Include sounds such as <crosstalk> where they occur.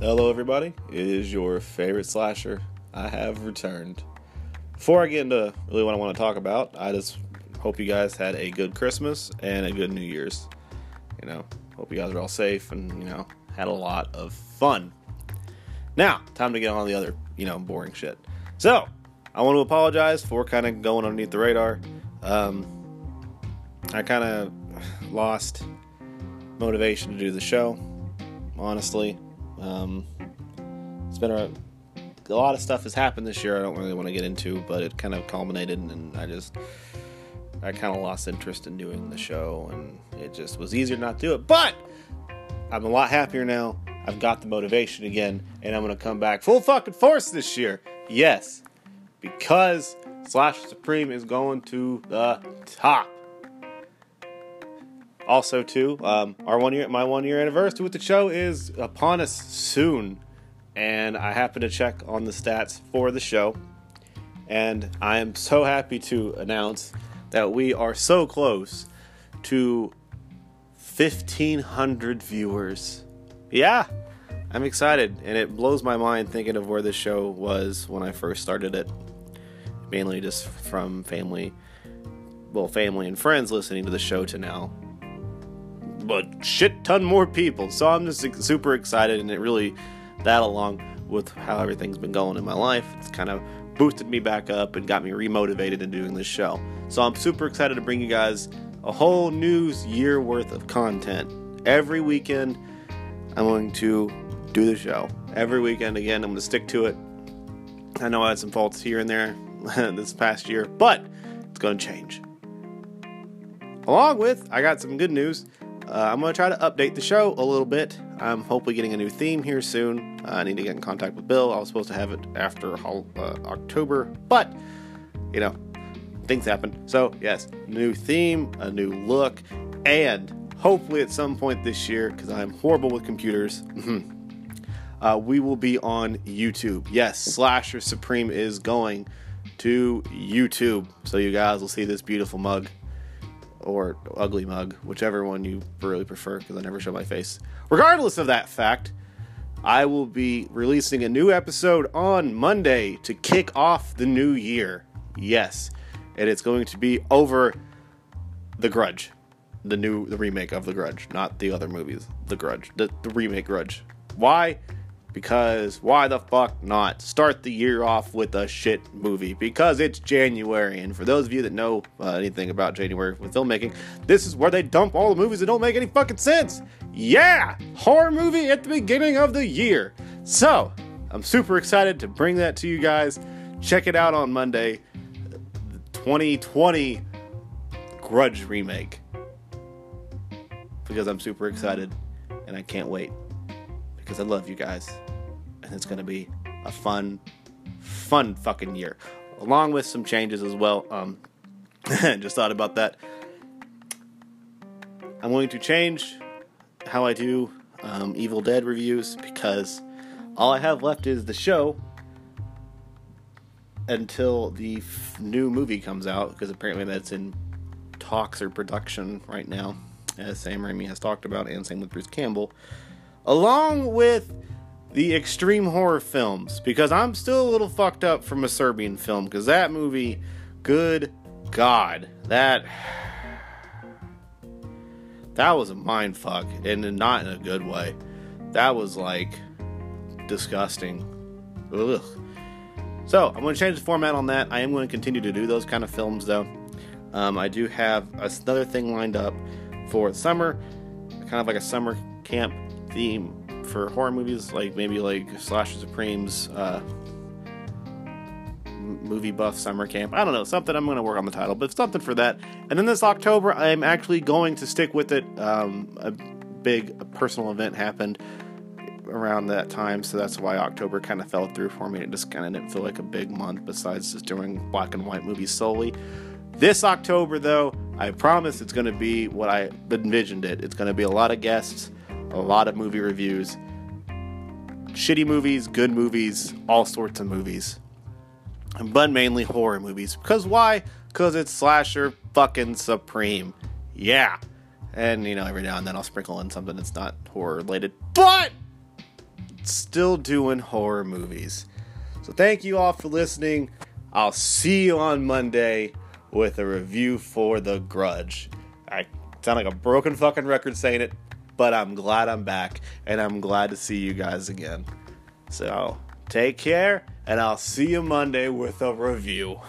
Hello, everybody. It is your favorite slasher. I have returned. Before I get into really what I want to talk about, I just hope you guys had a good Christmas and a good New Year's. You know, hope you guys are all safe and, you know, had a lot of fun. Now, time to get on the other, you know, boring shit. So, I want to apologize for kind of going underneath the radar. Um, I kind of lost motivation to do the show, honestly. Um, it's been a, a lot of stuff has happened this year. I don't really want to get into, but it kind of culminated, and I just I kind of lost interest in doing the show, and it just was easier not to do it. But I'm a lot happier now. I've got the motivation again, and I'm to come back full fucking force this year. Yes, because Slash Supreme is going to the top. Also, too, um, our one year, my one year anniversary with the show is upon us soon, and I happen to check on the stats for the show, and I am so happy to announce that we are so close to 1,500 viewers. Yeah, I'm excited, and it blows my mind thinking of where the show was when I first started it. Mainly just from family, well, family and friends listening to the show to now but shit ton more people. So I'm just super excited, and it really, that along with how everything's been going in my life, it's kind of boosted me back up and got me remotivated in doing this show. So I'm super excited to bring you guys a whole new year worth of content. Every weekend, I'm going to do the show. Every weekend, again, I'm going to stick to it. I know I had some faults here and there <laughs> this past year, but it's going to change. Along with, I got some good news. Uh, I'm going to try to update the show a little bit. I'm hopefully getting a new theme here soon. Uh, I need to get in contact with Bill. I was supposed to have it after uh, October, but, you know, things happen. So, yes, new theme, a new look, and hopefully at some point this year, because I'm horrible with computers, <laughs> uh, we will be on YouTube. Yes, Slasher Supreme is going to YouTube. So, you guys will see this beautiful mug or ugly mug, whichever one you really prefer, because I never show my face. Regardless of that fact, I will be releasing a new episode on Monday to kick off the new year. Yes, and it's going to be over The Grudge, the new the remake of The Grudge, not the other movies. The Grudge, the, the remake Grudge. Why? Because why the fuck not? Start the year off with a shit movie. Because it's January. And for those of you that know uh, anything about January with filmmaking this is where they dump all the movies that don't make any fucking sense. Yeah! Horror movie at the beginning of the year. So I'm super excited to bring that to you guys. Check it out on Monday 2020 Grudge remake. Because I'm super excited and I can't wait because I love you guys. And it's going to be a fun, fun fucking year. Along with some changes as well. Um, <laughs> just thought about that. I'm going to change how I do um, Evil Dead reviews because all I have left is the show until the f- new movie comes out because apparently that's in talks or production right now, as Sam Raimi has talked about, and same with Bruce Campbell along with the extreme horror films because I'm still a little fucked up from a Serbian film because that movie, good God, that that was a mind fuck and not in a good way. That was like disgusting. Ugh. So I'm going to change the format on that. I am going to continue to do those kind of films though. Um, I do have another thing lined up for summer, kind of like a summer camp theme for horror movies, like maybe like Slasher Supremes, uh, movie buff summer camp. I don't know, something. I'm going to work on the title, but something for that. And then this October, I'm actually going to stick with it. Um, a big personal event happened around that time, so that's why October kind of fell through for me. It just kind of didn't feel like a big month besides just doing black and white movies solely. This October, though, I promise it's going to be what I envisioned it. It's going to be a lot of guests a lot of movie reviews. Shitty movies, good movies, all sorts of movies. But mainly horror movies. Because why? Because it's slasher fucking supreme. Yeah. And, you know, every now and then I'll sprinkle in something that's not horror related. But still doing horror movies. So thank you all for listening. I'll see you on Monday with a review for The Grudge. I sound like a broken fucking record saying it, but I'm glad I'm back and I'm glad to see you guys again. So take care and I'll see you Monday with a review.